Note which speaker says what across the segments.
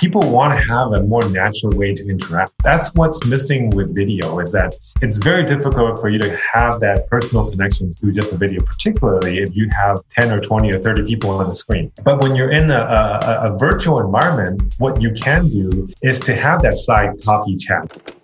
Speaker 1: people want to have a more natural way to interact. That's what's missing with video is that it's very difficult for you to have that personal connection through just a video, particularly if you have 10 or 20 or 30 people on the screen. But when you're in a, a, a virtual environment, what you can do is to have that side coffee chat.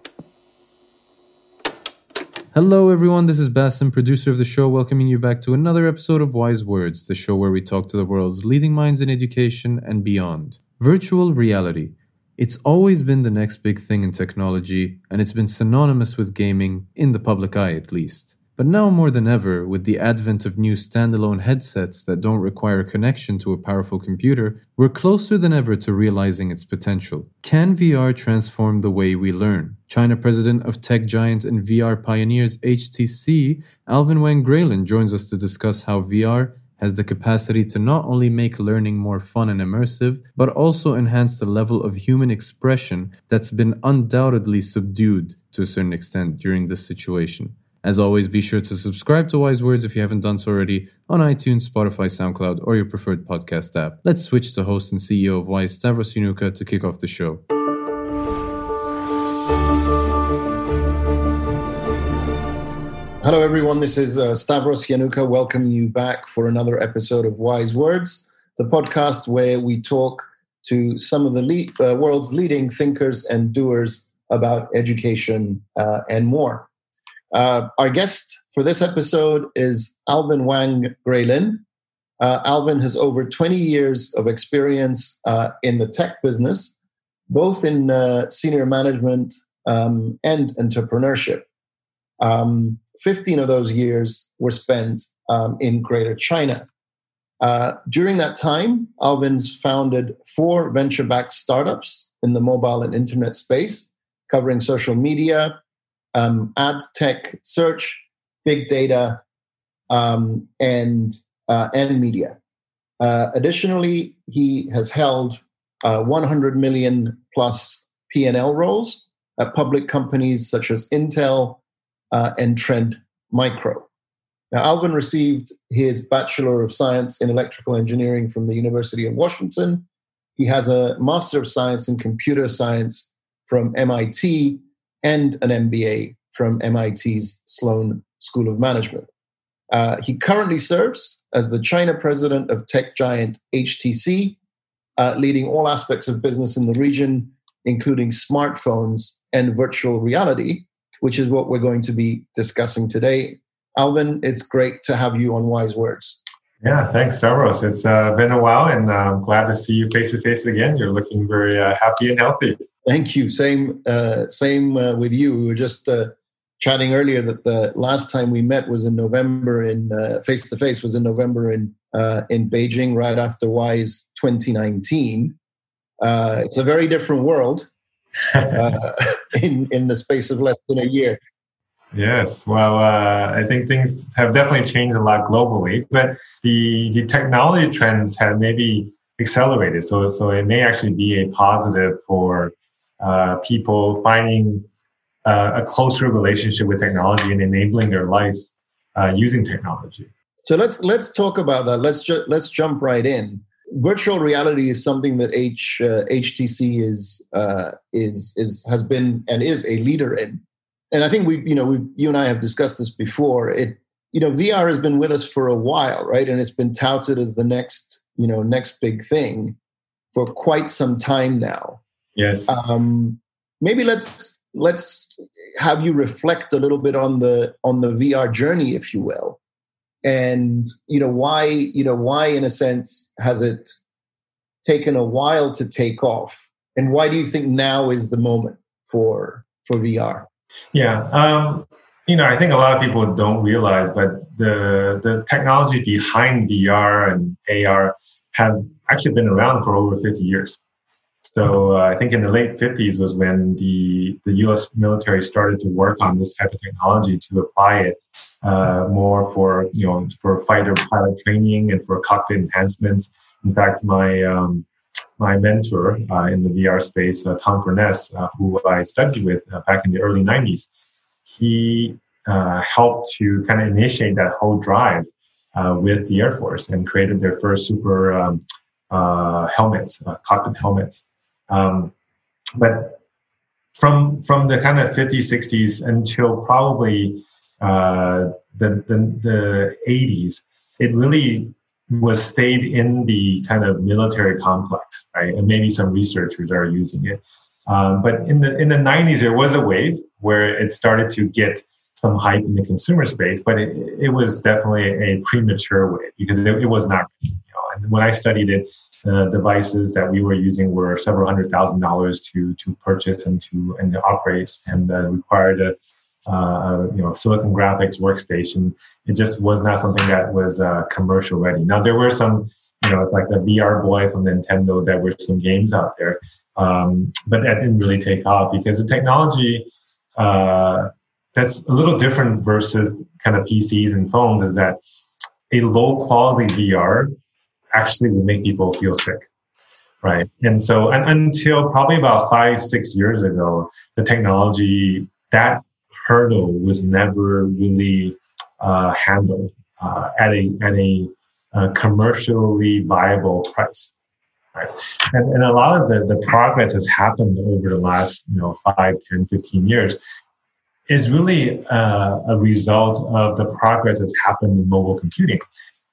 Speaker 2: Hello, everyone. This is Bassem, producer of the show, welcoming you back to another episode of Wise Words, the show where we talk to the world's leading minds in education and beyond. Virtual reality. It's always been the next big thing in technology, and it's been synonymous with gaming, in the public eye at least. But now more than ever, with the advent of new standalone headsets that don't require connection to a powerful computer, we're closer than ever to realizing its potential. Can VR transform the way we learn? China president of tech giant and VR pioneers HTC, Alvin Wang Graylin, joins us to discuss how VR has the capacity to not only make learning more fun and immersive, but also enhance the level of human expression that's been undoubtedly subdued to a certain extent during this situation. As always, be sure to subscribe to Wise Words if you haven't done so already on iTunes, Spotify, SoundCloud, or your preferred podcast app. Let's switch to host and CEO of Wise, Stavros Yiannouka, to kick off the show.
Speaker 3: Hello, everyone. This is uh, Stavros Yiannouka welcoming you back for another episode of Wise Words, the podcast where we talk to some of the lead, uh, world's leading thinkers and doers about education uh, and more. Uh, our guest for this episode is Alvin Wang Graylin. Uh, Alvin has over 20 years of experience uh, in the tech business, both in senior management um, and entrepreneurship. Um, 15 of those years were spent um, in Greater China. Uh, during that time, Alvin's founded four venture backed startups in the mobile and internet space, covering social media, um, ad tech, search, big data, um, and, uh, and media. Uh, additionally, he has held uh, 100 million plus P&L roles at public companies such as Intel, uh, and Trend Micro. Now, Alvin received his Bachelor of Science in Electrical Engineering from the University of Washington. He has a Master of Science in Computer Science from MIT and an MBA from MIT's Sloan School of Management. Uh, he currently serves as the China president of tech giant HTC, uh, leading all aspects of business in the region, including smartphones and virtual reality, which is what we're going to be discussing today. Alvin, it's great to have you on Wise Words.
Speaker 1: Yeah, thanks, Stavros. It's uh, been a while, and uh, I'm glad to see you face to face again. You're looking very uh, happy and healthy.
Speaker 3: Thank you. Same, uh, same uh, with you. We were just uh, chatting earlier that the last time we met was in November in face to face was in November in in Beijing, right after Wise 2019. it's a very different world uh, in in the space of less than a year.
Speaker 1: Yes, well, uh, I think things have definitely changed a lot globally, but the the technology trends have maybe accelerated. So so it may actually be a positive for uh, people finding uh, a closer relationship with technology and enabling their life uh, using technology.
Speaker 3: So let's let's talk about that. Let's ju- let's jump right in virtual reality is something that H, uh, HTC is uh, is is has been and is a leader in. And I think we, you know, we you and I have discussed this before. It, you know, VR has been with us for a while, right? And it's been touted as the next, you know, next big thing for quite some time now.
Speaker 1: Yes. Um,
Speaker 3: maybe let's let's have you reflect a little bit on the on the VR journey, if you will and you know why you know why in a sense has it taken a while to take off? And why do you think now is the moment for for vr
Speaker 1: yeah um you know i think a lot of people don't realize but the the technology behind vr and ar have actually been around for over 50 years so uh, I think in the late 50s was when the, the U.S. military started to work on this type of technology to apply it uh, more for you know for fighter pilot training and for cockpit enhancements. In fact, my um, my mentor uh, in the VR space, uh, Tom Furness, uh, who I studied with uh, back in the early 90s, he helped to kind of initiate that whole drive with the Air Force and created their first super um, helmets, cockpit helmets. Um, but from from the kind of 50s, 60s until probably uh, the, the the 80s, it really was stayed in the kind of military complex, right? And maybe some researchers are using it. Um, but in the in the 90s, there was a wave where it started to get some hype in the consumer space, but it, it was definitely a premature wave because it, it was not. You know, and when I studied it, the devices that we were using were several hundred thousand dollars to to purchase and to and to operate, and uh, required a uh, you know silicon graphics workstation. It just was not something that was uh, commercial ready. Now there were some you know, it's like the VR Boy from Nintendo. There were some games out there, um, but that didn't really take off because the technology uh, that's a little different versus kind of PCs and phones is that a low quality VR actually will make people feel sick. Right. And so and until probably about five, six years ago, the technology, that hurdle was never really uh, handled uh, at a at a uh, commercially viable price. Right. And, and a lot of the, the progress has happened over the last, you know, 5, 10, 15 years is really uh, a result of the progress that's happened in mobile computing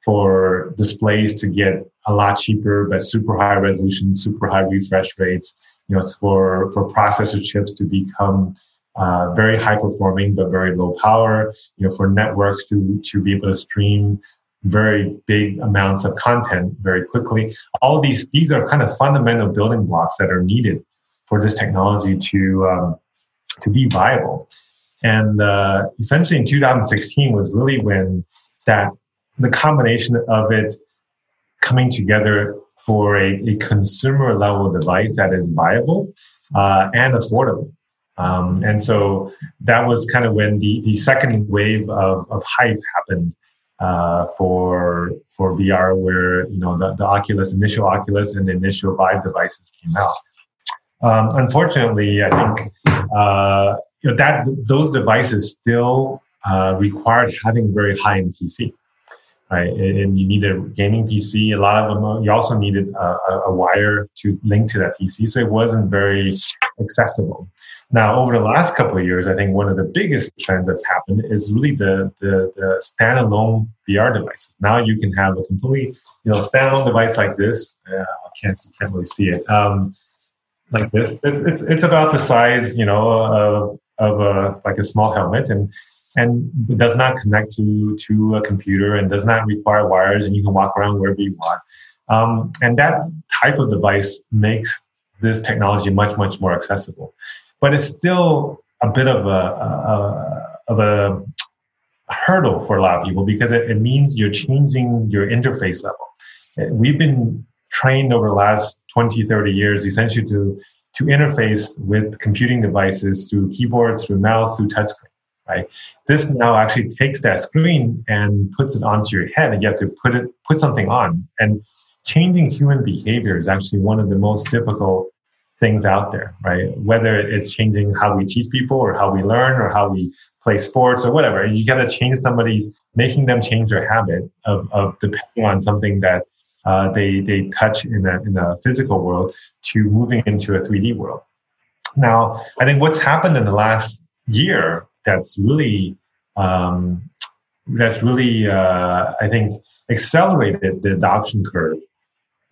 Speaker 1: for displays to get a lot cheaper but super high resolution super high refresh rates. You know for for processor chips to become uh, very high performing but very low power. You know for networks to to be able to stream very big amounts of content very quickly. All these these are kind of fundamental building blocks that are needed for this technology to um, to be viable. And uh, essentially in 2016 was really when that the combination of it coming together for a, a consumer level device that is viable uh, and affordable. Um, and so that was kind of when the, the second wave of, of hype happened uh, for for VR, where you know the, the Oculus, initial Oculus, and the initial Vive devices came out. Um, unfortunately, I think uh, that those devices still uh, required having very high end PC, right? And you need a gaming PC. A lot of them, you also needed a, a, wire to link to that PC, so it wasn't very accessible. Now, over the last couple of years, I think one of the biggest trends that's happened is really the the, the standalone VR devices. Now you can have a completely, you know, standalone device like this. Uh, I can't, can't really see it. Um, like this, it's, it's, it's about the size, you know, of of a like a small helmet and and does not connect to to a computer and does not require wires and you can walk around wherever you want. Um, and that type of device makes this technology much much more accessible. But it's still a bit of a, a of a hurdle for a lot of people because it, it means you're changing your interface level. We've been trained over the last 20 30 years essentially to to interface with computing devices through keyboards, through mouse, through touchscreen. Right. This now actually takes that screen and puts it onto your head, and you have to put it put something on. And changing human behavior is actually one of the most difficult things out there, right? Whether it's changing how we teach people or how we learn or how we play sports or whatever, you got to change somebody's, making them change their habit of, of depending on something that uh, they they touch in a in a physical world to moving into a 3D world. Now, I think what's happened in the last year that's really um, that's really uh, I think accelerated the adoption curve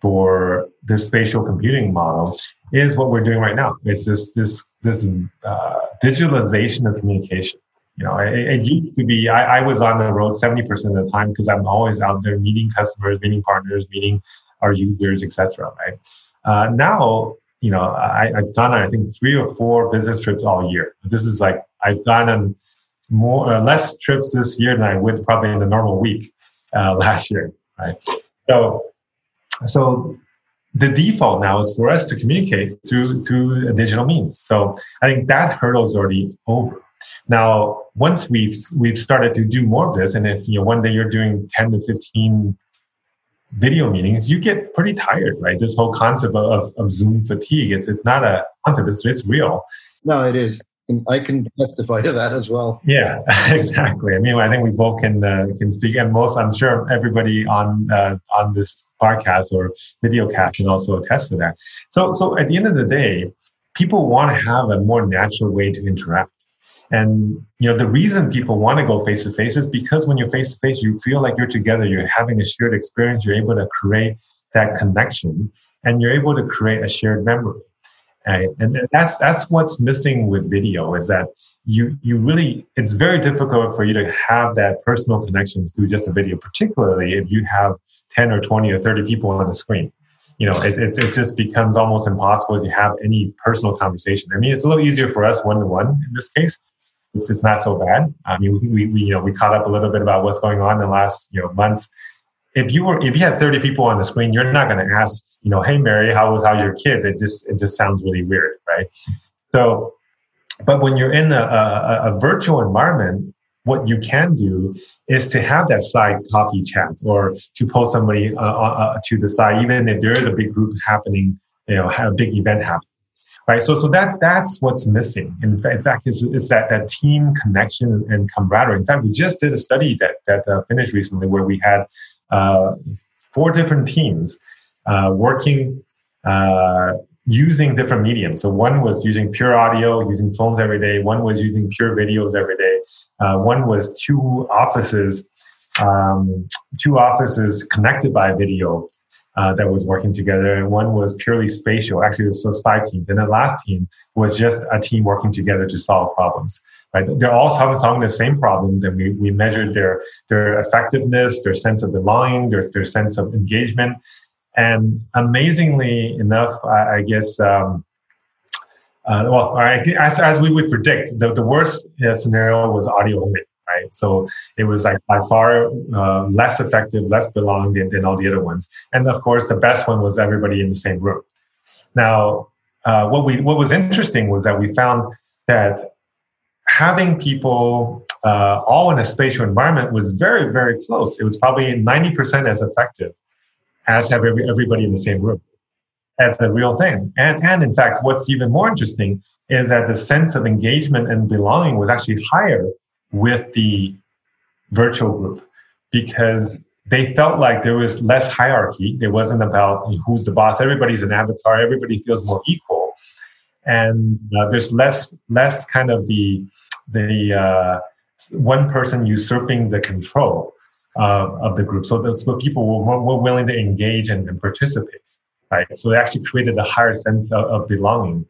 Speaker 1: for this spatial computing model is what we're doing right now. It's this this this uh, digitalization of communication. You know, it, it used to be I, I, was on the road 70% of the time because I'm always out there meeting customers, meeting partners, meeting our users, etc. Right uh, now, you know, I, have done, I think three or four business trips all year. This is like I've gone on more uh, less trips this year than I would probably in a normal week uh, last year. Right, so so the default now is for us to communicate through through digital means. So I think that hurdle is already over. Now, once we've we've started to do more of this, and if you know one day you're doing 10 to 15 video meetings, you get pretty tired, right? This whole concept of, of Zoom fatigue, it's it's not a concept, it's it's real.
Speaker 3: No, it is. I can testify to that as well.
Speaker 1: Yeah, exactly. I mean, I think we both can uh, can speak, and most I'm sure everybody on uh, on this podcast or video cast can also attest to that. So, so at the end of the day, people want to have a more natural way to interact. And you know the reason people want to go face to face is because when you're face to face, you feel like you're together. You're having a shared experience. You're able to create that connection, and you're able to create a shared memory. And that's that's what's missing with video is that you you really it's very difficult for you to have that personal connection through just a video, particularly if you have ten or twenty or thirty people on the screen. You know, it, it, it just becomes almost impossible to have any personal conversation. I mean, it's a little easier for us one to one in this case. It's, it's not so bad. I mean, we, we you know we caught up a little bit about what's going on in the last you know months. If you were if you had 30 people on the screen you're not going to ask you know hey mary how was how your kids? It just it just sounds really weird right? So but when you're in a, a, a virtual environment what you can do is to have that side coffee chat or to pull somebody uh, uh, uh to the side even if there is a big group happening you know a big event happening right so so that that's what's missing in, in fact it's, it's that that team connection and camaraderie in fact we just did a study that that uh, finished recently where we had uh, four different teams uh, working uh, using different mediums. So one was using pure audio, using phones every day. One was using pure videos every day. Uh, one was two offices, um, two offices connected by video uh, that was working together, and one was purely spatial. Actually, it was five teams, and the last team was just a team working together to solve problems. Right? They're all solving, the same problems, and we, we measured their their effectiveness, their sense of belonging, their their sense of engagement, and amazingly enough, I, I guess. Um, uh, well, as, as we would predict, the, the worst uh, scenario was audio only right? So it was like by far uh, less effective, less belonged than, than all the other ones. And of course, the best one was everybody in the same room. Now, uh, what we what was interesting was that we found that having people uh, all in a spatial environment was very very close. It was probably ninety percent as effective as have every, everybody in the same room as the real thing. And and in fact, what's even more interesting is that the sense of engagement and belonging was actually higher with the virtual group because they felt like there was less hierarchy. It wasn't about who's the boss. Everybody's an avatar. Everybody feels more equal, and uh, there's less less kind of the the uh, one person usurping the control uh, of the group. So, those, people were more, more willing to engage and, and, participate. Right. So they actually created a higher sense of, of belonging.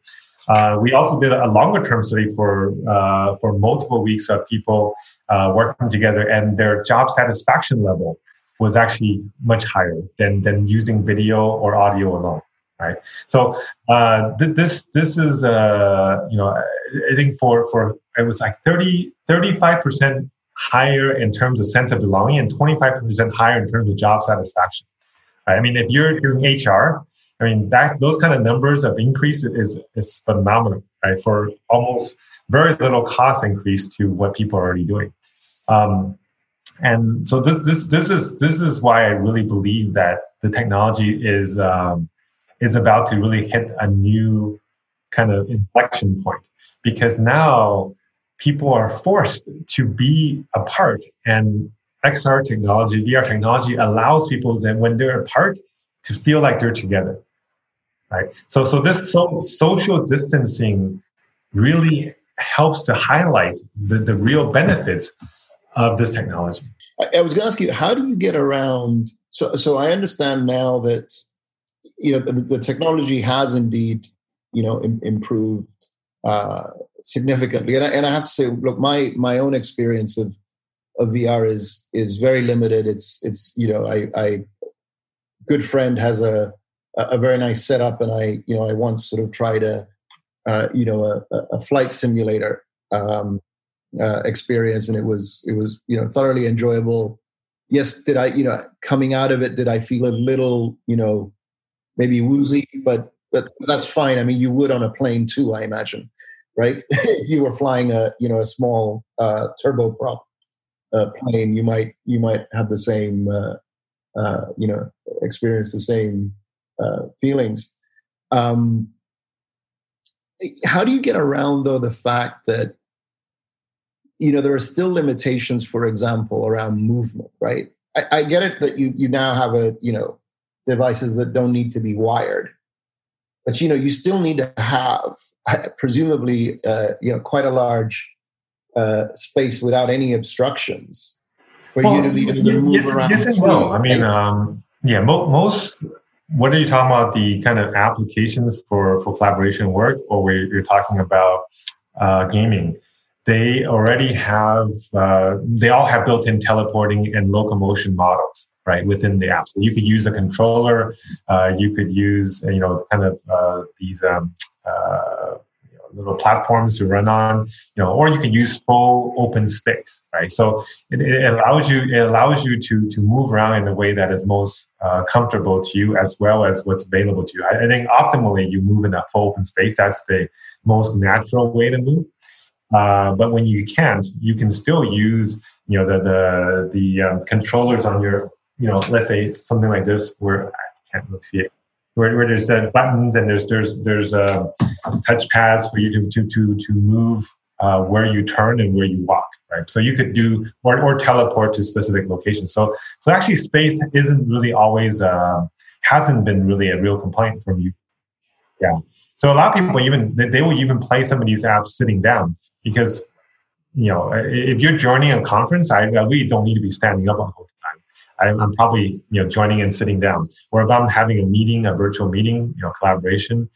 Speaker 1: Uh, we also did a longer term study for uh, for multiple weeks of people uh, working together, and their job satisfaction level was actually much higher than than using video or audio alone. Right. So uh, th- this this is uh, you know I think for for it was like 35 percent higher in terms of sense of belonging and 25 percent higher in terms of job satisfaction. Right? I mean, if you're doing HR, I mean, that those kind of numbers of increase is is phenomenal, right? For almost very little cost increase to what people are already doing. Um, and so this this this is this is why I really believe that the technology is um, is about to really hit a new kind of inflection point because now people are forced to be apart and XR technology, VR technology allows people that when they're apart to feel like they're together right? So, so this so, social distancing really helps to highlight the, the real benefits of this technology.
Speaker 3: I, I was going to ask you, how do you get around? So, so I understand now that you know the, the technology has indeed you know Im, improved uh, significantly, and I, and I have to say, look, my my own experience of of VR is is very limited. It's it's you know I, I good friend has a a, very nice setup. And I, you know, I once sort of tried a, uh, you know, a, a flight simulator um, uh, experience, and it was it was you know thoroughly enjoyable. Yes, did I, you know, coming out of it, did I feel a little, you know, maybe woozy? But but that's fine. I mean, you would on a plane too, I imagine, right? if you were flying a you know a small uh, turboprop uh, plane, you might you might have the same uh, uh, you know experience the same uh, feelings. Um, how do you get around though the fact that you know there are still limitations for example around movement right I, I, get it that you you now have a you know devices that don't need to be wired but you know you still need to have presumably uh, you know quite a large uh, space without any obstructions for well, you to be able to move
Speaker 1: yes,
Speaker 3: around
Speaker 1: yes and no i mean um, yeah mo- most what are you talking about the kind of applications for for collaboration work? Or where you're talking about uh, gaming. They already have uh, they all have built-in teleporting and locomotion models right within the app. So you could use a controller uh, you could use you know kind of uh, these um, uh, little platforms to run on you know or you can use full open space right? So it, it allows you it allows you to to move around in the way that is most uh, comfortable to you as well as what's available to you. I, I think optimally you move in a full open space. That's the most natural way to move. Uh, but when you can't, you can still use you know the the the um, controllers on your you know let's say something like this where I can't really see it where, where there's the buttons and there's there's there's uh, touch pads for you to to to to move uh, where you turn and where you walk right? So you could do or, or teleport to specific locations. So so actually space isn't really always uh, hasn't been really a real complaint from you. Yeah. So a lot of people even they will even play some of these apps sitting down because you know if you're joining a conference, I, I really don't need to be standing up time. I'm, I'm, probably you know joining and sitting down. Or if I'm having a meeting, a virtual meeting, you know, collaboration,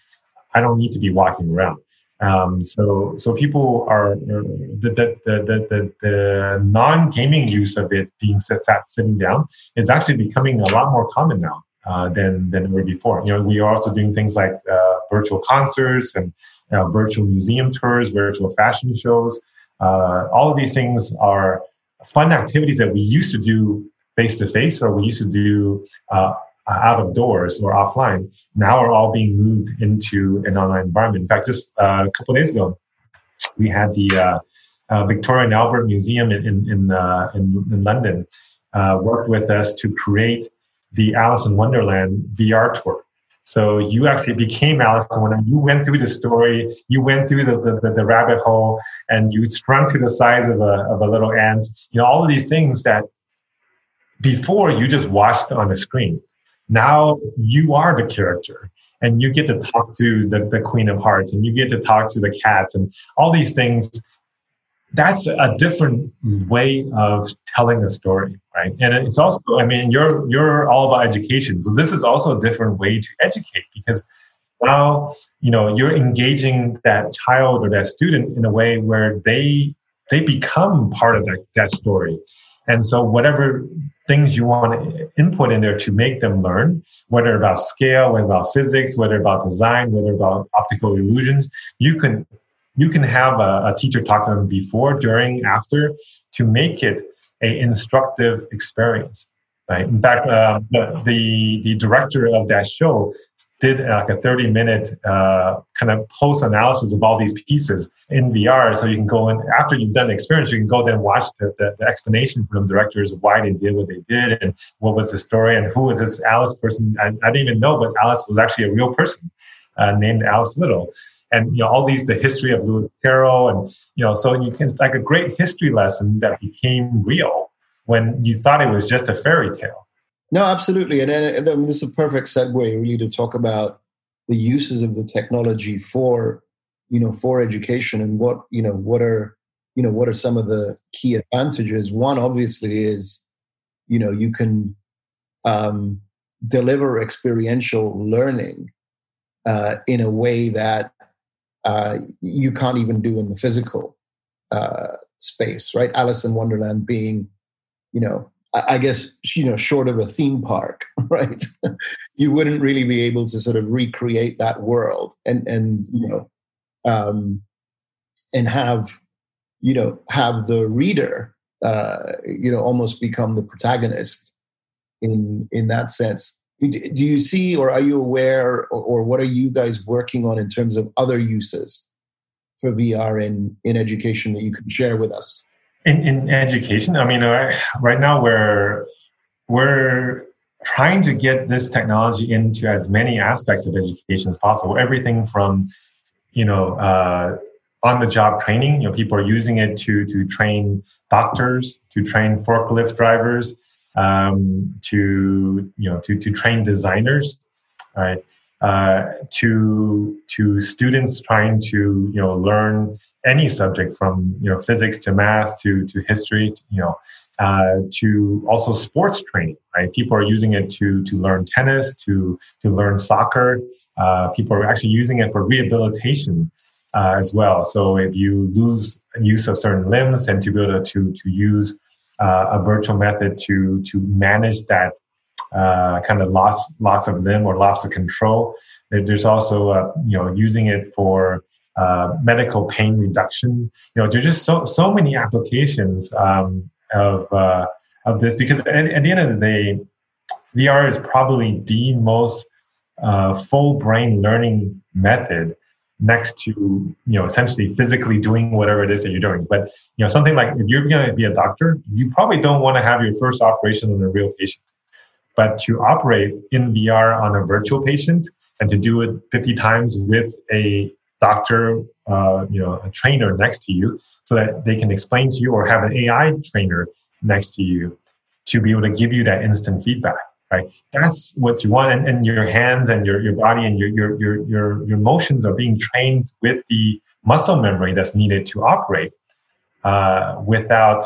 Speaker 1: I don't need to be walking around. Um, so so people are the the the the, the non gaming use of it being sat, sat sitting down is actually becoming a lot more common now. Uh, than than were before. You know, we are also doing things like uh, virtual concerts and know, virtual museum tours, virtual fashion shows. Uh, all of these things are fun activities that we used to do face to face or we used to do uh, out of doors or offline. Now are all being moved into an online environment. In fact, just uh, a couple days ago, we had the uh, uh, Victoria and Albert Museum in in in, uh, in, in London worked with us to create the Alice in Wonderland VR tour. So you actually became Alice in Wonderland. you went through the story, you went through the, the, the, rabbit hole and you shrunk to the size of a, of a little ant. You know, all of these things that before you just watched on the screen. Now you are the character and you get to talk to the, the Queen of Hearts and you get to talk to the cats and all these things. That's a different way of telling a story right? And it's also i mean you're you're all about education. So this is also a different way to educate because now you know you're engaging that child or that student in a way where they they become part of that, that story. And so whatever things you want to input in there to make them learn whether about scale whether about physics whether about design whether about optical illusions you can you can have a, a teacher talk to them before, during, after to make it a instructive experience. Right. In fact, uh, the, the, director of that show did uh, like a 30 minute uh, kind of post analysis of all these pieces in VR. So you can go in after you've done the experience, you can go then watch the, the, the, explanation from the directors of why they did what they did and what was the story and who was this Alice person. I, I didn't even know, but Alice was actually a real person uh, named Alice Liddell and you know all these the history of Lewis Carroll and you know so you can it's like a great history lesson that became real when you thought it was just a fairy tale.
Speaker 3: No, absolutely, and, and mean, this is a perfect segue really to talk about the uses of the technology for you know for education and what you know what are you know what are some of the key advantages. One obviously is you know you can um, deliver experiential learning uh, in a way that uh, you can't even do in the physical uh, space, right? Alice in Wonderland being, you know, I, I guess you know, short of a theme park, right? you wouldn't really be able to sort of recreate that world and and you know, um, and have you know have the reader uh, you know almost become the protagonist in in that sense do you see or are you aware or, or, what are you guys working on in terms of other uses for vr in in education that you can share with us
Speaker 1: in, in education i mean right now we're we're trying to get this technology into as many aspects of education as possible everything from you know, uh, on the job training. You know, people are using it to to train doctors, to train forklift drivers, um, to you know, to to train designers, right? Uh, to to students trying to you know learn any subject from you know physics to math to to history, to, you know, uh, to also sports training. Right, people are using it to to learn tennis, to to learn soccer. Uh, people are actually using it for rehabilitation uh, as well. So if you lose use of certain limbs, and to be able to to use uh, a virtual method to to manage that uh, kind of loss loss of limb or loss of control. There's also uh, you know using it for uh, medical pain reduction. You know, there's just so so many applications um, of uh, of this because at, at, the end of the day, VR is probably the most uh, full brain learning method next to you know essentially physically doing whatever it is that you're doing but you know something like if you're going to be a doctor you probably don't want to have your first operation on a real patient but to operate in vr on a virtual patient and to do it 50 times with a doctor uh, you know a trainer next to you so that they can explain to you or have an ai trainer next to you to be able to give you that instant feedback right? That's what you want. And, and your hands and your, your body and your, your, your, your, your motions are being trained with the muscle memory that's needed to operate uh, without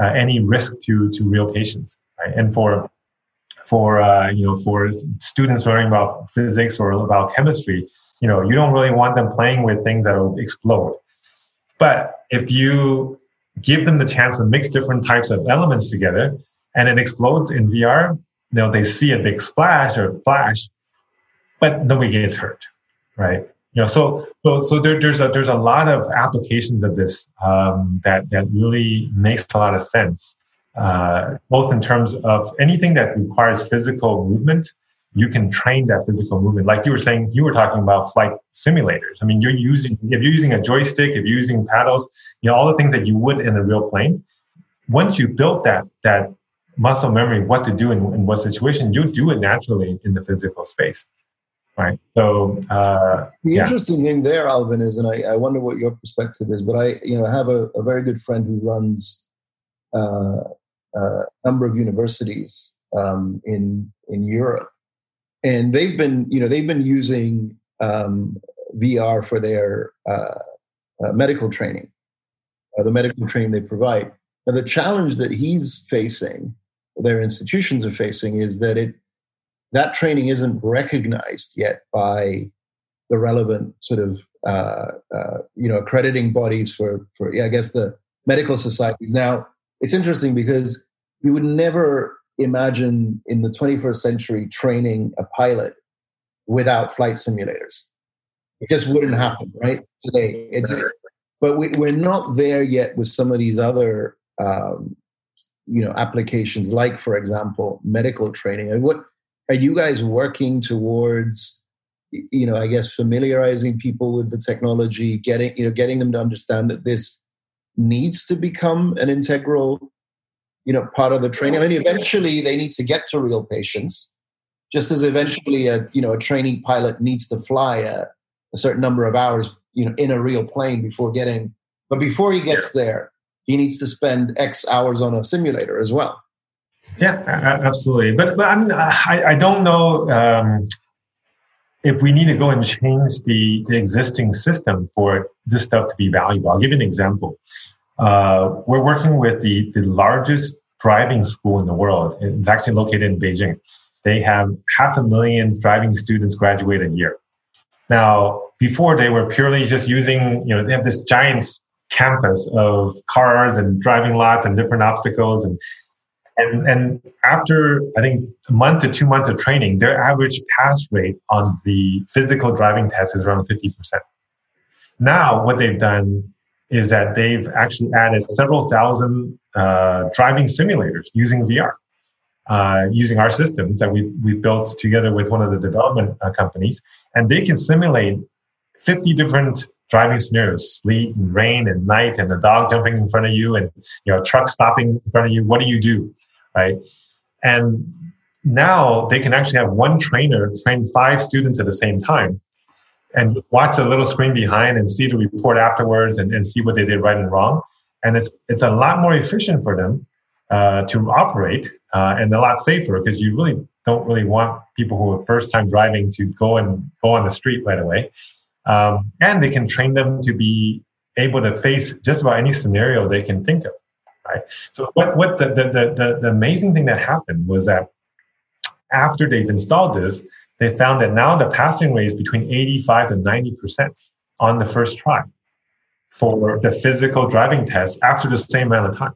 Speaker 1: uh, any risk to, to real patients, right? And for, for, uh, you know, for students learning about physics or about chemistry, you know, you don't really want them playing with things that will explode. But if you give them the chance to mix different types of elements together and it explodes in VR, you know, they see a big splash or flash, but nobody gets hurt, right? You know, so so so there, there's a there's a lot of applications of this um, that that really makes a lot of sense, uh, both in terms of anything that requires physical movement. You can train that physical movement, like you were saying. You were talking about flight simulators. I mean, you're using if you're using a joystick, if you're using paddles, you know all the things that you would in a real plane. Once you built that that muscle memory what to do in, in what situation, you do it naturally in the physical space. Right. So uh,
Speaker 3: the yeah. interesting thing there, Alvin, is, and I, I, wonder what your perspective is, but I, you know, I have a, a very good friend who runs uh, a number of universities um, in in Europe, and they've been, you know, they've been using um, VR for their uh, uh, medical training, uh, the medical training they provide. Now, the challenge that he's facing their institutions are facing is that it that training isn't recognized yet by the relevant sort of uh, uh, you know accrediting bodies for for yeah, I guess the medical societies. Now it's interesting because you would never imagine in the 21st century training a pilot without flight simulators. It just wouldn't happen, right? Today, it, but we, we're not there yet with some of these other um, you know applications like for example medical training what are you guys working towards you know i guess familiarizing people with the technology getting you know getting them to understand that this needs to become an integral you know part of the training i mean eventually they need to get to real patients just as eventually a you know a training pilot needs to fly a, a certain number of hours you know in a real plane before getting but before he gets there he needs to spend X hours on a simulator as well.
Speaker 1: Yeah, absolutely. But but I'm, I I don't know um, if we need to go and change the the existing system for this stuff to be valuable. I'll give you an example. Uh, we're working with the the largest driving school in the world. It's actually located in Beijing. They have half a million driving students graduate a year. Now, before they were purely just using, you know, they have this giant campus of cars and driving lots and different obstacles and and and after I think a month to two months of training, their average pass rate on the physical driving test is around fifty percent. Now, what they've done is that they've actually added several thousand uh, driving simulators using VR, uh, using our systems that we we built together with one of the development uh, companies, and they can simulate fifty different driving scenarios, sleet and rain and night and a dog jumping in front of you and you know a truck stopping in front of you. What do you do? Right. And now they can actually have one trainer train five students at the same time. and watch a little screen behind and see the report afterwards and, and see what they did right and wrong. And it's it's a lot more efficient for them uh, to operate uh, and a lot safer because you really don't really want people who are first time driving to go and go on the street right away. Um, and they can train them to be able to face just about any scenario they can think of. Right. So what what the the the, the amazing thing that happened was that after they've installed this, they found that now the passing rate is between 85 to 90% on the first try for the physical driving test after the same amount of time.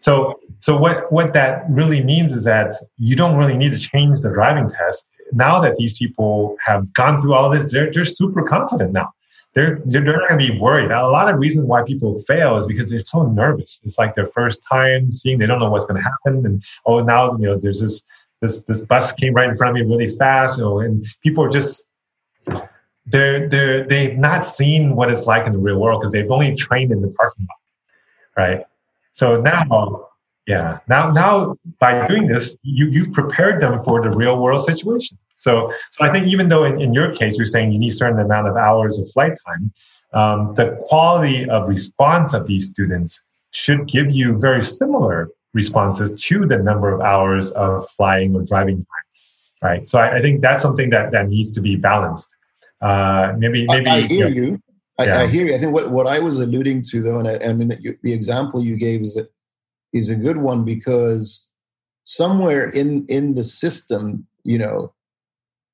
Speaker 1: So, so what, what that really means is that you don't really need to change the driving test. Now that these people have gone through all this, they're, they're super confident now. They're, they're not going to be worried. A lot of reasons why people fail is because they're so nervous. It's like their first time seeing, they don't know what's going to happen. And, oh, now, you know, there's this this this bus came right in front of me really fast, you know, and people are just they're they're they've not seen what it's like in the real world because they've only trained in the parking lot, right? So now, yeah, now now by doing this, you you've prepared them for the real world situation. So so I think even though in, in your case you're saying you need a certain amount of hours of flight time, um, the quality of response of these students should give you very similar responses to the number of hours of flying or driving time. Right. So I, I think that's something that, that needs to be balanced. Uh, maybe, maybe.
Speaker 3: I, I hear you. you. I, yeah. I, hear you. I think what, what I was alluding to, though, and I, I mean, the, the example you gave is a, is a good one because somewhere in in the system, you know,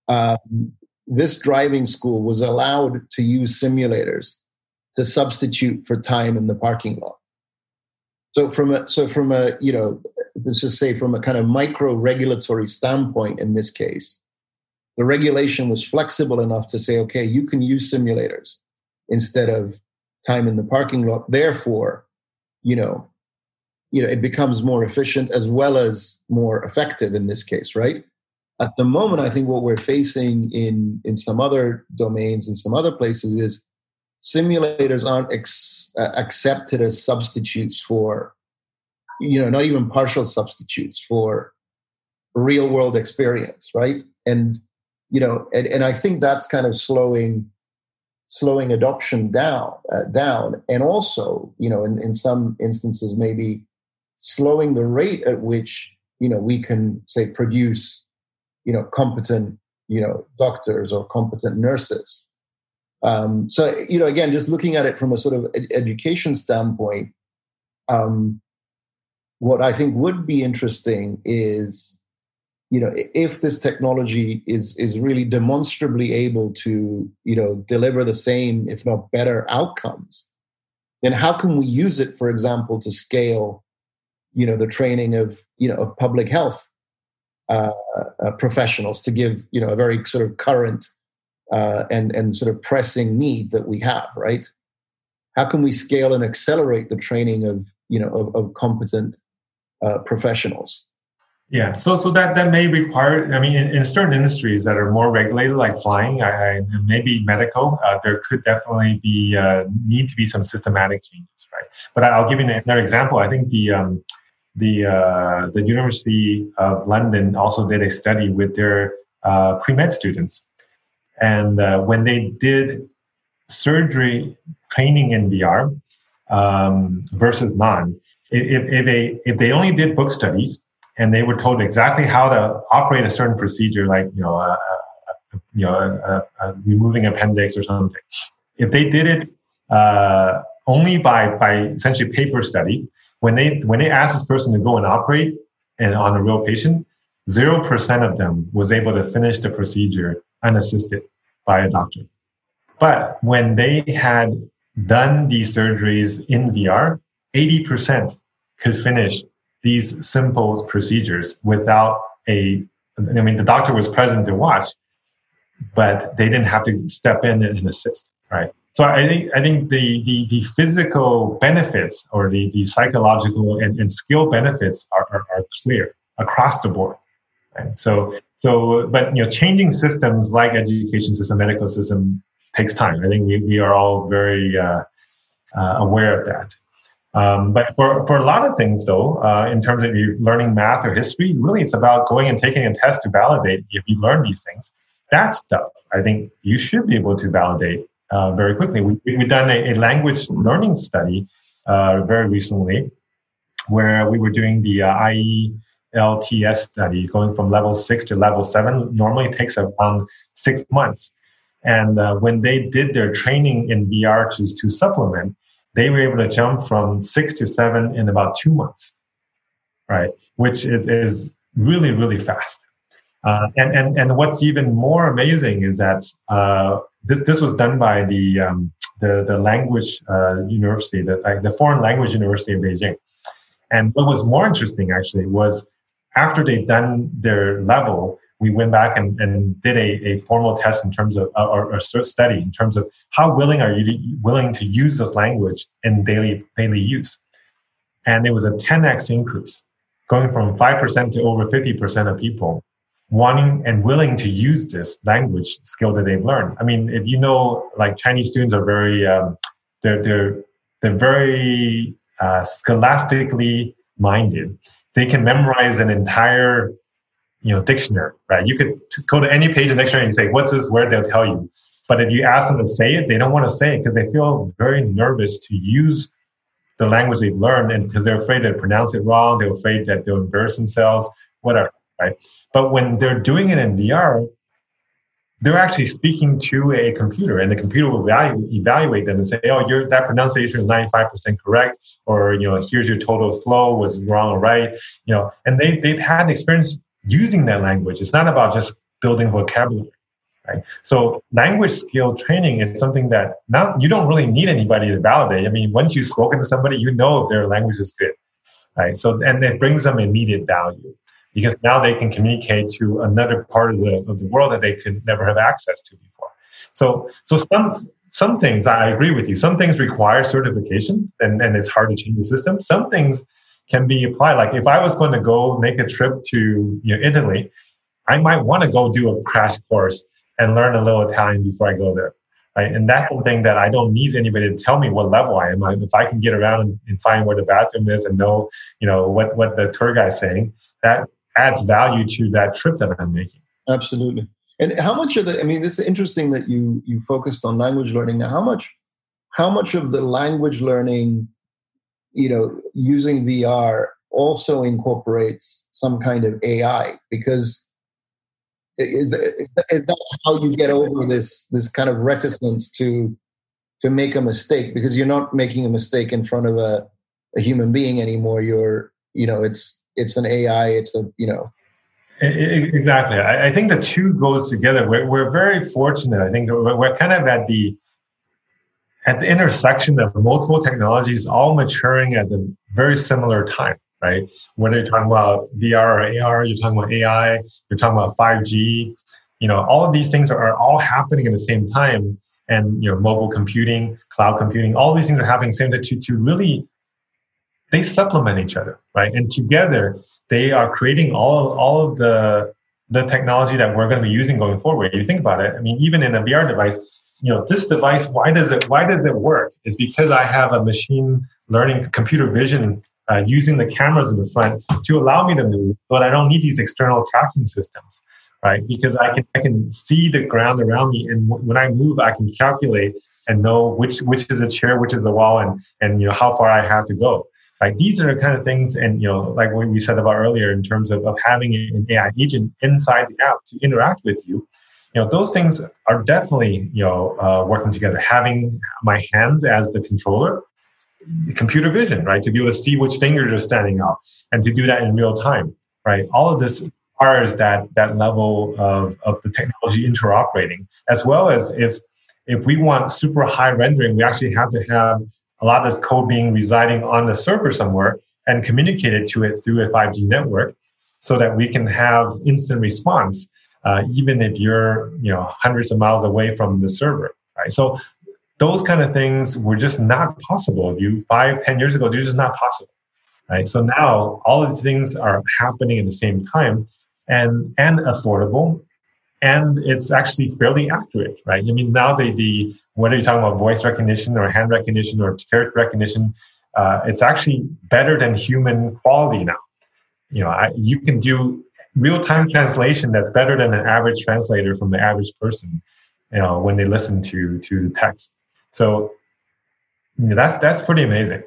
Speaker 3: um, this driving school was allowed to use simulators to substitute for time in the parking lot. So from a so from a you know let's just say from a kind of micro regulatory standpoint in this case, the regulation was flexible enough to say, okay, you can use simulators instead of time in the parking lot. Therefore, you know, you know, it becomes more efficient as well as more effective in this case, right? At the moment, I think what we're facing in in some other domains in some other places is simulators aren't ex- uh, accepted as substitutes for you know not even partial substitutes for real world experience right? And you know and, and i think that's kind of slowing slowing adoption down uh, down. And also you know in, in some instances maybe slowing the rate at which you know we can say produce you know competent you know doctors or competent nurses. Um, so, you know, again, just looking at it from a sort of ed- education standpoint, um, what I think would be interesting is, you know, if this technology is is really demonstrably able to, you know, deliver the same, if not better, outcomes, then how can we use it, for example, to scale, you know, the training of, you know, of public health uh, uh, professionals to give, you know, a very sort of current uh, and and sort of pressing need that we have, right? How can we scale and accelerate the training of you know of, of competent uh, professionals?
Speaker 1: Yeah, so so that that may require. I mean, in, in certain industries that are more regulated, like flying, I, I, maybe medical, uh, there could definitely be uh, need to be some systematic changes, right? But I'll give you another example. I think the um, the uh, the University of London also did a study with their uh, pre med students, and uh, when they did surgery training in VR um, versus non, if, if, they if they only did book studies and they were told exactly how to operate a certain procedure, like you know, uh, uh, you know, removing appendix or something, if they did it uh, only by by essentially paper study, when they when they asked this person to go and operate and on a real patient, zero percent of them was able to finish the procedure unassisted by a doctor. But when they had done these surgeries in VR, 80% could finish these simple procedures without a, I mean, the doctor was present to watch, but they didn't have to step in and assist, right? So I think I think the the, the physical benefits or the, the psychological and, and skill benefits are, are, are clear across the board. Right? So so, but you know, changing systems like education system, medical system takes time. I think we, we are all very uh, uh, aware of that. Um, but for, for a lot of things, though, uh, in terms of you learning math or history, really it's about going and taking a test to validate if you learn these things. that stuff, I think you should be able to validate uh, very quickly. We, we've done a, a language learning study uh, very recently where we were doing the uh, IELTS study, going from level six to level seven. Normally takes around six months. And uh, when they did their training in VR to, to supplement, they were able to jump from six to seven in about two months, right? Which is, is really, really fast. Uh, and, and, and what's even more amazing is that uh, this, this was done by the, um, the, the language uh, university, the, the foreign language university of Beijing. And what was more interesting actually was after they'd done their level, we went back and, and did a, a formal test in terms of uh, or, study in terms of how willing are you to, willing to use this language in daily daily use and it was a 10x increase going from 5% to over 50% of people wanting and willing to use this language skill that they've learned i mean if you know like chinese students are very um, they're they're they're very uh, scholastically minded they can memorize an entire you know dictionary, right? You could go to any page of dictionary and say, "What's this word?" They'll tell you. But if you ask them to say it, they don't want to say it because they feel very nervous to use the language they've learned, and because they're afraid to pronounce it wrong, they're afraid that they'll embarrass themselves, whatever, right? But when they're doing it in VR, they're actually speaking to a computer, and the computer will evaluate them and say, "Oh, that pronunciation is ninety five percent correct," or you know, "Here's your total flow was wrong or right," you know, and they they've had experience using that language. It's not about just building vocabulary. Right? So language skill training is something that now you don't really need anybody to validate. I mean, once you've spoken to somebody, you know if their language is good. Right. So and it brings them immediate value because now they can communicate to another part of the of the world that they could never have access to before. So so some some things I agree with you. Some things require certification and, and it's hard to change the system. Some things can be applied. Like if I was going to go make a trip to you know, Italy, I might want to go do a crash course and learn a little Italian before I go there. Right? And that's something that I don't need anybody to tell me what level I am. If I can get around and, and find where the bathroom is and know, you know, what, what the tour guide is saying, that adds value to that trip that I'm making.
Speaker 3: Absolutely. And how much of the, I mean, it's interesting that you, you focused on language learning. Now, how much, how much of the language learning you know, using VR also incorporates some kind of AI because is that, is that how you get over this this kind of reticence to to make a mistake because you're not making a mistake in front of a, a human being anymore you're you know it's it's an ai it's a you know
Speaker 1: exactly i, I think the two goes together we're, we're very fortunate i think we're, kind of at the at the intersection of multiple technologies all maturing at a very similar time, right? Whether you're talking about VR or AR, you're talking about AI, you're talking about 5G, you know, all of these things are, are all happening at the same time. And, you know, mobile computing, cloud computing, all these things are happening same time to, to really, they supplement each other, right? And together, they are creating all, all of the, the technology that we're going to be using going forward. You think about it. I mean, even in a VR device, you know this device why does it why does it work is because i have a machine learning computer vision uh, using the cameras in the front to allow me to move but i don't need these external tracking systems right because i can i can see the ground around me and w- when i move i can calculate and know which which is a chair which is a wall and and you know how far i have to go right these are the kind of things and you know like what we said about earlier in terms of, of having an ai agent inside the app to interact with you you know those things are definitely you know uh, working together. Having my hands as the controller computer vision right? To be able to see which fingers are standing out, and to do that in real time right? All of this requires that that level of, of the technology interoperating as well as if if we want super high rendering we actually have to have a lot of this code being residing on the server somewhere and communicated to it through a 5g network so that we can have instant response uh, even if you're you know hundreds of miles away from the server right? So those kind of things were just not possible if you five ten years ago. They're just not possible right? So now all of these things are happening at the same time and and affordable and it's actually fairly accurate right i mean now the the whether you're talking about voice recognition or hand recognition or character recognition uh, it's actually better than human quality now you know I, you can do real time translation that's better than an average translator from the average person, you know, when they listen to to the text. So you know, that's that's pretty amazing.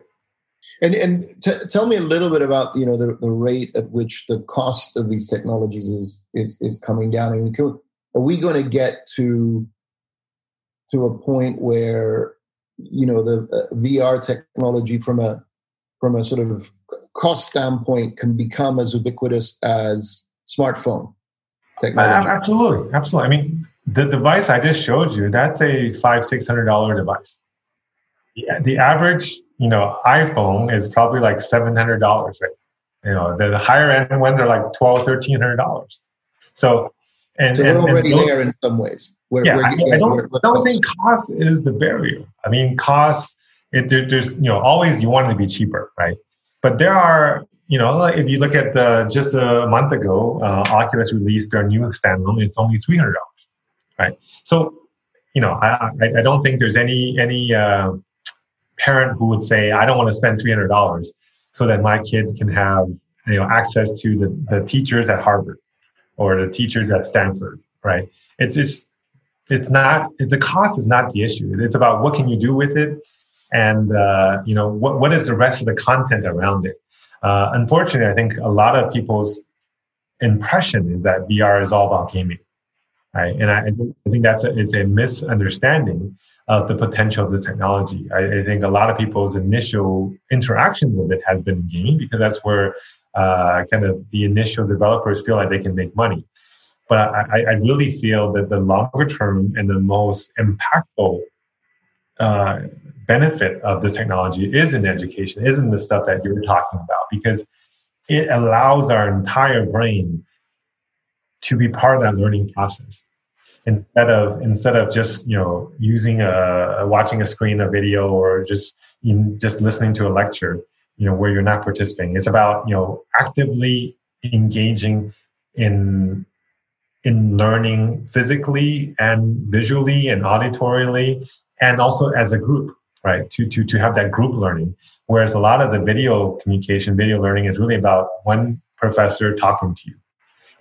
Speaker 3: And and t- tell me a little bit about you know the, the rate at which the cost of these technologies is is is coming down. I mean, can, are we going to get to to a point where you know the uh, VR technology from a from a sort of cost standpoint can become as ubiquitous as smartphone technology?
Speaker 1: absolutely, absolutely. I mean, the device I just showed you that's a five six hundred dollar device. Yeah, the average you know iPhone is probably like seven hundred dollars, right? You know, the, the higher end ones are like twelve, thirteen hundred dollars. So
Speaker 3: and, so we're and, already and those, there in some ways.
Speaker 1: We're, yeah, we're, I, I, don't, I don't think cost is the barrier. I mean, cost, it, there, there's, you know, always you want it to be cheaper, right? But there are, you know, if you look at the, just a month ago, uh, Oculus released their new standalone, it's only $300, right? So, you know, I, I, don't think there's any, any uh, parent who would say, I don't want to spend $300 so that my kid can have, you know, access to the, the teachers at Harvard or the teachers at Stanford, right? It's just it's not the cost is not the issue. It's about what can you do with it, and uh, you know what what is the rest of the content around it. Uh, unfortunately, I think a lot of people's impression is that VR is all about gaming, right? And I, I think that's a, it's a misunderstanding of the potential of the technology. I, I, think a lot of people's initial interactions of it has been gaming because that's where uh, kind of the initial developers feel like they can make money. But I, I really feel that the longer term and the most impactful uh, benefit of this technology is in education, isn't the stuff that you're talking about, because it allows our entire brain to be part of that learning process instead of instead of just you know using a watching a screen a video or just know, just listening to a lecture you know where you're not participating. It's about you know actively engaging in in learning physically and visually and auditorially and also as a group right? To to to have that group learning. Whereas a lot of the video communication video learning is really about one professor talking to you.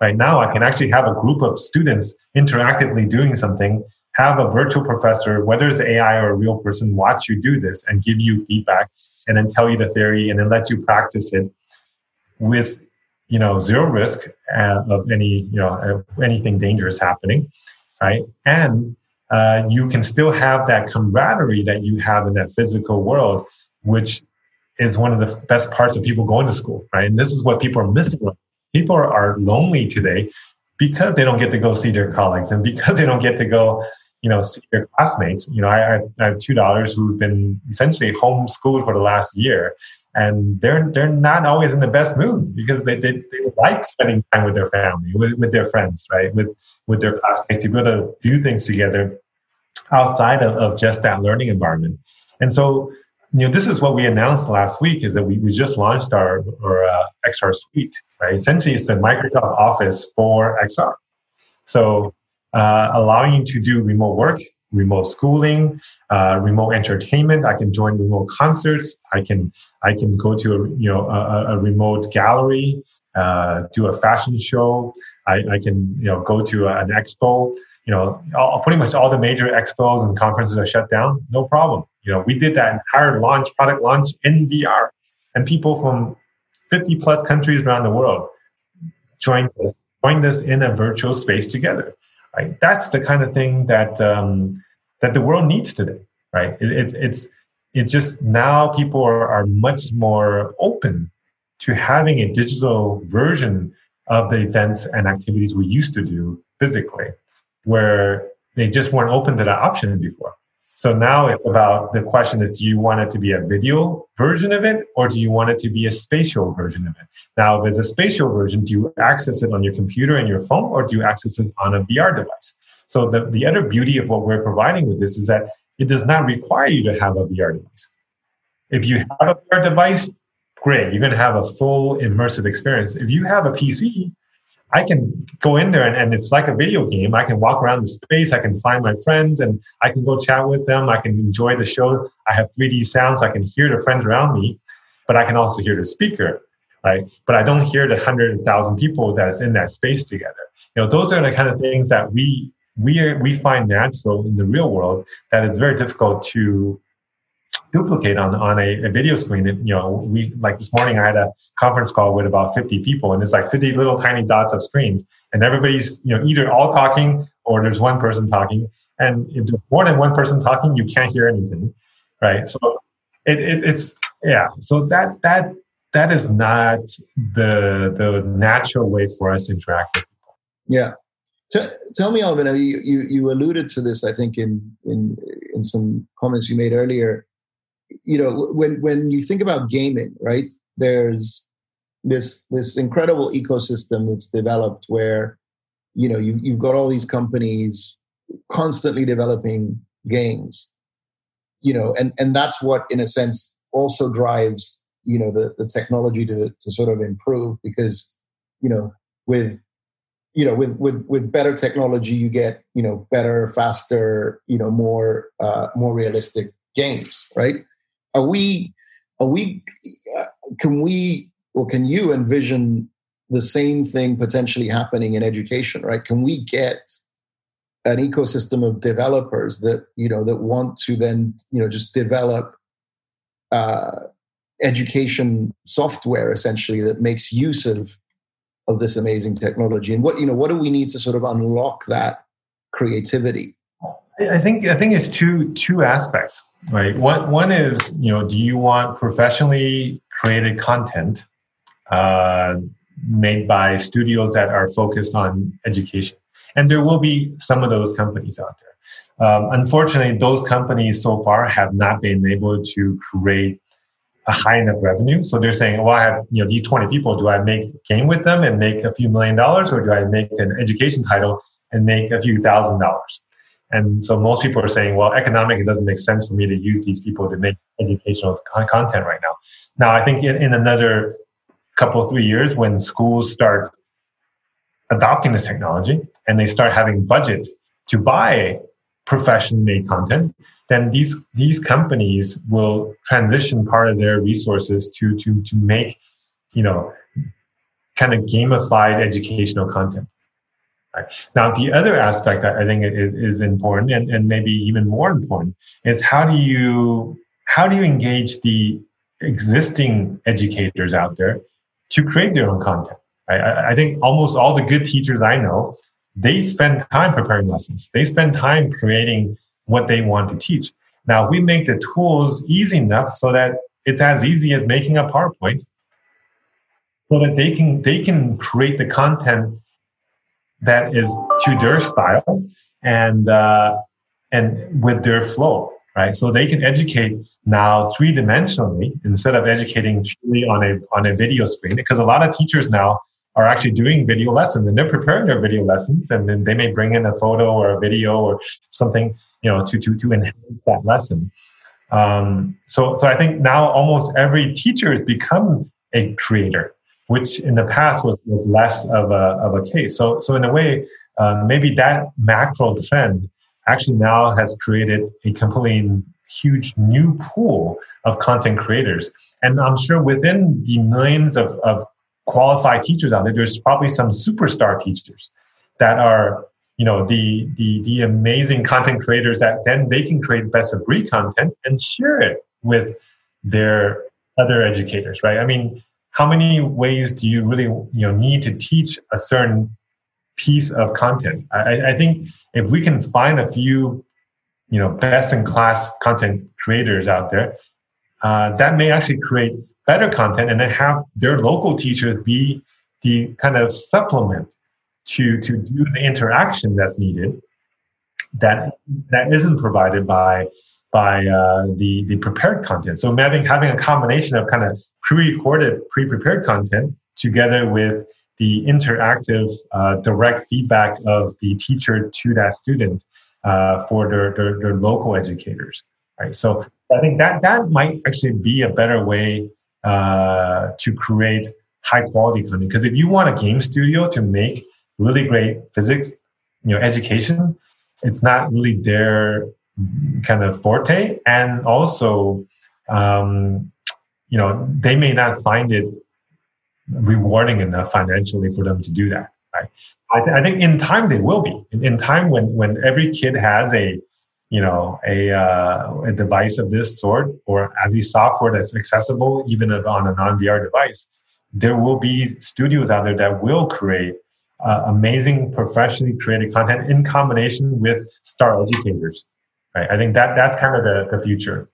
Speaker 1: Right now i can actually have a group of students interactively doing something have a virtual professor whether it's ai or a real person watch you do this and give you feedback and then tell you the theory and then let you practice it with you know zero risk uh, of any you know anything dangerous happening right? And uh, you can still have that camaraderie that you have in that physical world which is one of the best parts of people going to school right? And this is what people are missing. People are, are lonely today because they don't get to go see their colleagues and because they don't get to go you know, their classmates. You know, I, I have two daughters who've been essentially homeschooled for the last year, and they're they're not always in the best mood because they, they, they like spending time with their family, with, with their friends, right, with with their classmates to be able to do things together outside of, of just that learning environment. And so, you know, this is what we announced last week is that we, we just launched our, our uh, XR suite, right? Essentially, it's the Microsoft Office for XR. So uh, allowing you to do remote work, remote schooling, uh, remote entertainment. I can join remote concerts. I can I can go to a you know a, a remote gallery, uh, do a fashion show. I, I, can you know go to an expo. You know, all, pretty much all the major expos and conferences are shut down. No problem. You know, we did that entire launch product launch in VR, and people from 50 plus countries around the world joined us joined us in a virtual space together right? That's the kind of thing that um, that the world needs today, right? It, it, it's it's just now people are, are much more open to having a digital version of the events and activities we used to do physically, where they just weren't open to that option before. So now it's about the question is do you want it to be a video version of it or do you want it to be a spatial version of it? Now, if it's a spatial version, do you access it on your computer and your phone or do you access it on a VR device? So the, the other beauty of what we're providing with this is that it does not require you to have a VR device. If you have a VR device, great, you're going to have a full immersive experience. If you have a PC, I can go in there and, and, it's like a video game. I can walk around the space. I can find my friends and I can go chat with them. I can enjoy the show. I have 3D sounds. I can hear the friends around me, but I can also hear the speaker. right? But I don't hear the hundred thousand people that's in that space together. You know, those are the kind of things that we we are, we find natural in the real world that it's very difficult to duplicate on on a, a, video screen. It, you know, we like this morning I had a conference call with about 50 people, and it's like 50 little tiny dots of screens, and everybody's you know either all talking or there's one person talking. And if there's more than one person talking, you can't hear anything, right? So it, it, it's yeah. So that that that is not the the natural way for us to interact with people.
Speaker 3: Yeah. T- tell me, Alvin. You, you you alluded to this, I think, in in in some comments you made earlier. You know, when when you think about gaming, right? There's this this incredible ecosystem that's developed where you know you, you've got all these companies constantly developing games you know and and that's what in a sense also drives you know the the technology to to sort of improve because you know with you know with with with better technology you get you know better faster you know more uh more realistic games right are we are we uh, can we or can you envision the same thing potentially happening in education right? Can we get an ecosystem of developers that you know that want to then you know just develop uh, education software essentially that makes use of of this amazing technology? And what you know what do we need to sort of unlock that creativity
Speaker 1: i think i think it's two two aspects right one one is you know do you want professionally created content uh, made by studios that are focused on education and there will be some of those companies out there. Um, unfortunately, those companies so far have not been able to create a high enough revenue. So they're saying, well, I have you know these 20 people. Do I make game with them and make a few million dollars, or do I make an education title and make a few thousand dollars? And so most people are saying, well, economic, it doesn't make sense for me to use these people to make educational content right now. Now, I think in, in another couple, three years, when schools start adopting this technology and they start having budget to buy profession made content, then these these companies will transition part of their resources to to to make you know kind of gamified educational content. Now, the other aspect I think is, is important and, and maybe even more important is how do you how do you engage the existing educators out there to create their own content? I, I think almost all the good teachers I know, they spend time preparing lessons. They spend time creating what they want to teach. Now, we make the tools easy enough so that it's as easy as making a PowerPoint, so that they can they can create the content that is to their style and uh, and with their flow right? So they can educate now three dimensionally instead of educating purely on a on a video screen. Because a lot of teachers now are actually doing video lessons and they're preparing their video lessons and then they may bring in a photo or a video or something you know to to to enhance that lesson um, so so i think now almost every teacher has become a creator which in the past was, was less of a, of a case so so in a way uh, maybe that macro trend actually now has created a completely huge new pool of content creators and i'm sure within the millions of, of qualified teachers out there. There's probably some superstar teachers that are, you know, the the the amazing content creators that then they can create best of breed content and share it with their other educators, right? I mean, how many ways do you really you know need to teach a certain piece of content? I, I think if we can find a few, you know, best in class content creators out there, uh, that may actually create better content and then have their local teachers be the kind of supplement to to do the interaction that's needed that that isn't provided by by uh, the the prepared content. So having having a combination of kind of pre-recorded, pre-prepared content together with the interactive, uh, direct feedback of the teacher to that student uh, for their, their, their local educators. Right. So I think that that might actually be a better way uh, to create high quality content. Because if you want a game studio to make really great physics, you know, education, it's not really their kind of forte, and also, um, you know, they may not find it rewarding enough financially for them to do that. Right. I, th- I think in time they will be. In, in, time when when every kid has a you know a uh, a device of this sort or at least software that's accessible even on a non VR device, there will be studios out there that will create uh, amazing professionally created content in combination with star educators. Right. I think that that's kind of the, the future.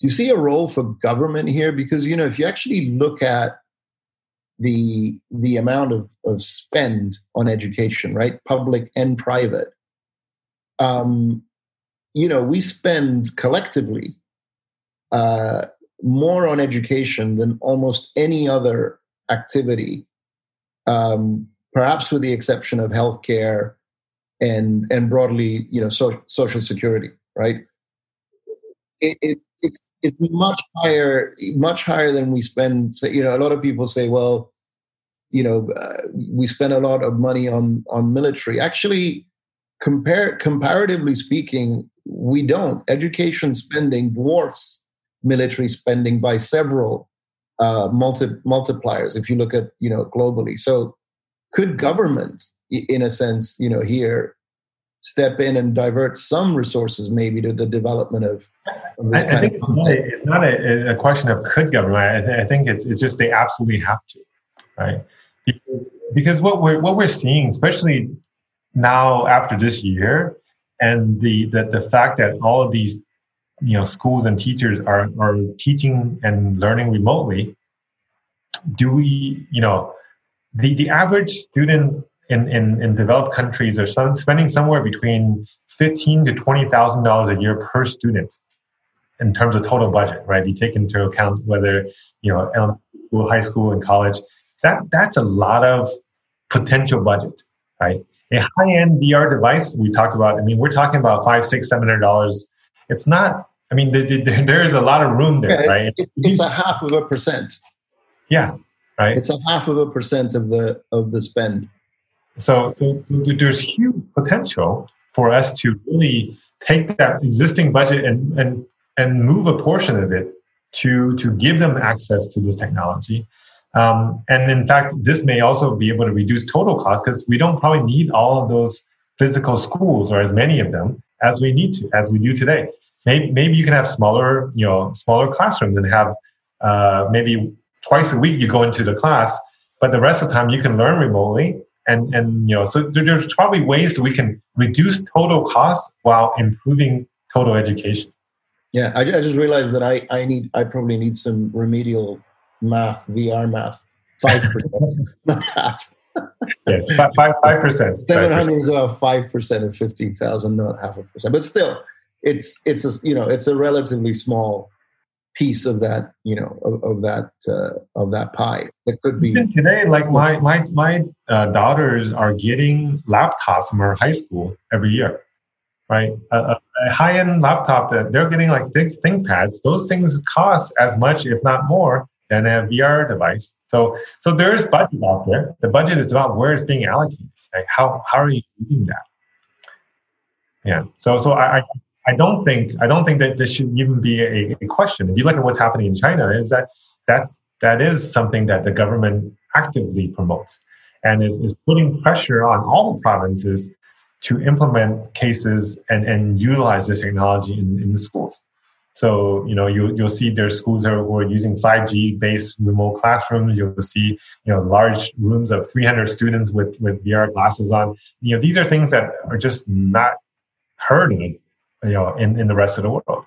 Speaker 3: Do you see a role for government here? Because you know, if you actually look at the the amount of, of spend on education, right, public and private, um, you know, we spend collectively uh, more on education than almost any other activity, um, perhaps with the exception of healthcare and and broadly, you know, so, social security, right? It, it, it's it's much higher, much higher than we spend. You know, a lot of people say, well, you know, uh, we spend a lot of money on on military. Actually, compare comparatively speaking, we don't. Education spending dwarfs military spending by several uh, multi, multipliers. If you look at you know globally, so could government, in a sense, you know, here step in and divert some resources maybe to the development of,
Speaker 1: of I, I, think it's not a, a, question of could government. I, th- I, think it's it's just they absolutely have to, right? Because because what we're what we're seeing, especially now after this year, and the the, the fact that all of these you know schools and teachers are are teaching and learning remotely, do we you know the the average student in, in, in developed countries are some, spending somewhere between fifteen to twenty thousand dollars a year per student in terms of total budget, right? If you take into account whether you know elementary school, high school, and college, that that's a lot of potential budget, right? A high-end VR device we talked about. I mean, we're talking about five, six, seven hundred dollars. It's not. I mean, there is a lot of room there, yeah, right?
Speaker 3: It's, it's a half of a percent.
Speaker 1: Yeah, right.
Speaker 3: It's a half of a percent of the of the spend.
Speaker 1: So, so there's huge potential for us to really take that existing budget and, and, and move a portion of it to, to give them access to this technology. Um, and in fact, this may also be able to reduce total cost because we don't probably need all of those physical schools or as many of them as we need to, as we do today. Maybe, maybe you can have smaller, you know, smaller classrooms and have uh, maybe twice a week you go into the class, but the rest of the time you can learn remotely and and you know so there's probably ways that we can reduce total costs while improving total education.
Speaker 3: Yeah i, I just realized that i i need i probably need some remedial math vr math five percent not half
Speaker 1: yes five percent.
Speaker 3: Seven hundred is about five percent of fifteen thousand not half a percent. But still it's it's a you know it's a relatively small piece of that you know of, of that uh, of that pie that could be
Speaker 1: Even today like my my my uh, daughters are getting laptops from our high school every year right? A, a high-end laptop that they're getting like thick ThinkPads those things cost as much if not more than a vr device. So so there is budget out there. The budget is about where it's being allocated. Like how how are you using that? Yeah. So so i, I I don't think I don't think that this should even be a, a, question. If you look at what's happening in China, is that that's that is something that the government actively promotes and is, is putting pressure on all the provinces to implement cases and, and utilize this technology in, in the schools. So, you know, you, you'll see there's schools are, using 5G based remote classrooms. You'll see, you know, large rooms of 300 students with, with VR glasses on. You know, these are things that are just not heard of you know in, in the rest of the world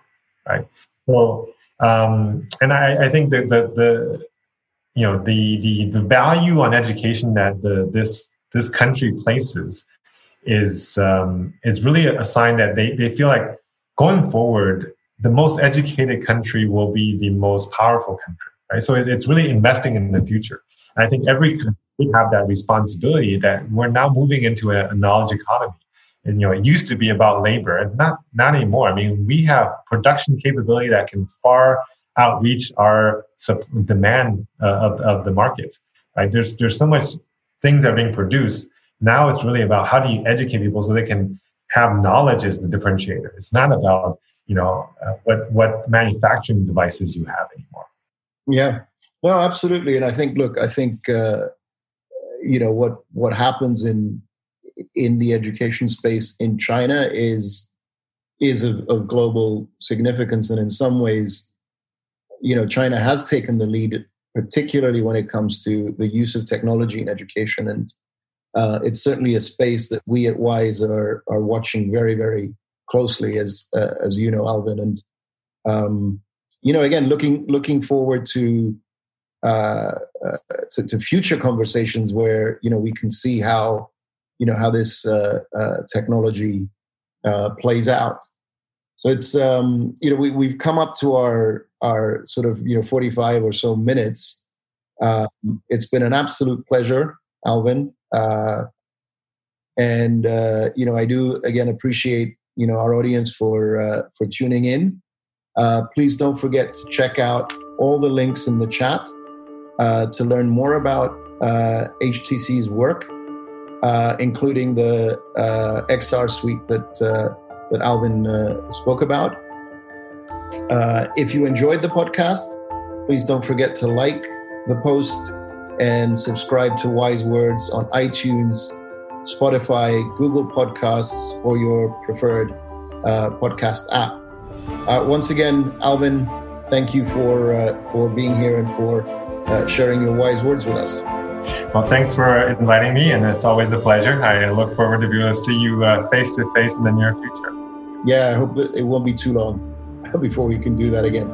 Speaker 1: right? So um, and I, I think that the, the you know the, the the value on education that the this this country places is um, is really a sign that they, they feel like going forward the most educated country will be the most powerful country right? So it, it's really investing in the future. And i think every country have that responsibility that we're now moving into a, a knowledge economy you know, it used to be about labor, and not not anymore. I mean, we have production capability that can far outreach our demand uh, of, of the markets. Right? There's there's so much things that are being produced. Now it's really about how do you educate people so they can have knowledge as the differentiator. It's not about you know uh, what what manufacturing devices you have anymore.
Speaker 3: Yeah, No, absolutely, and I think look, I think uh, you know what what happens in in the education space in China is is of, of global significance, and in some ways, you know, China has taken the lead, particularly when it comes to the use of technology in education, and uh, it's certainly a space that we at Wise are are watching very very closely, as uh, as you know, Alvin, and um, you know, again, looking looking forward to uh, uh, to, to, future conversations where you know we can see how you know how this uh, uh technology uh, plays out. So it's um, you know we we've come up to our our sort of you know 45 or so minutes. Um, it's been an absolute pleasure, Alvin, uh, and you know I do again appreciate you know our audience for for tuning in. please don't forget to check out all the links in the chat uh, to learn more about uh, HTC's work, uh, including the uh, XR suite that, uh, that Alvin spoke about. if you enjoyed the podcast, please don't forget to like the post and subscribe to Wise Words on iTunes, Spotify, Google Podcasts, or your preferred uh, podcast app. Uh, once again, Alvin, thank you for uh, for being here and for uh, sharing your wise words with us.
Speaker 1: Well, thanks for inviting me, and it's always a pleasure. I look forward to be able to see you face to face in the near future.
Speaker 3: Yeah, I hope it won't be too long before we can do that again.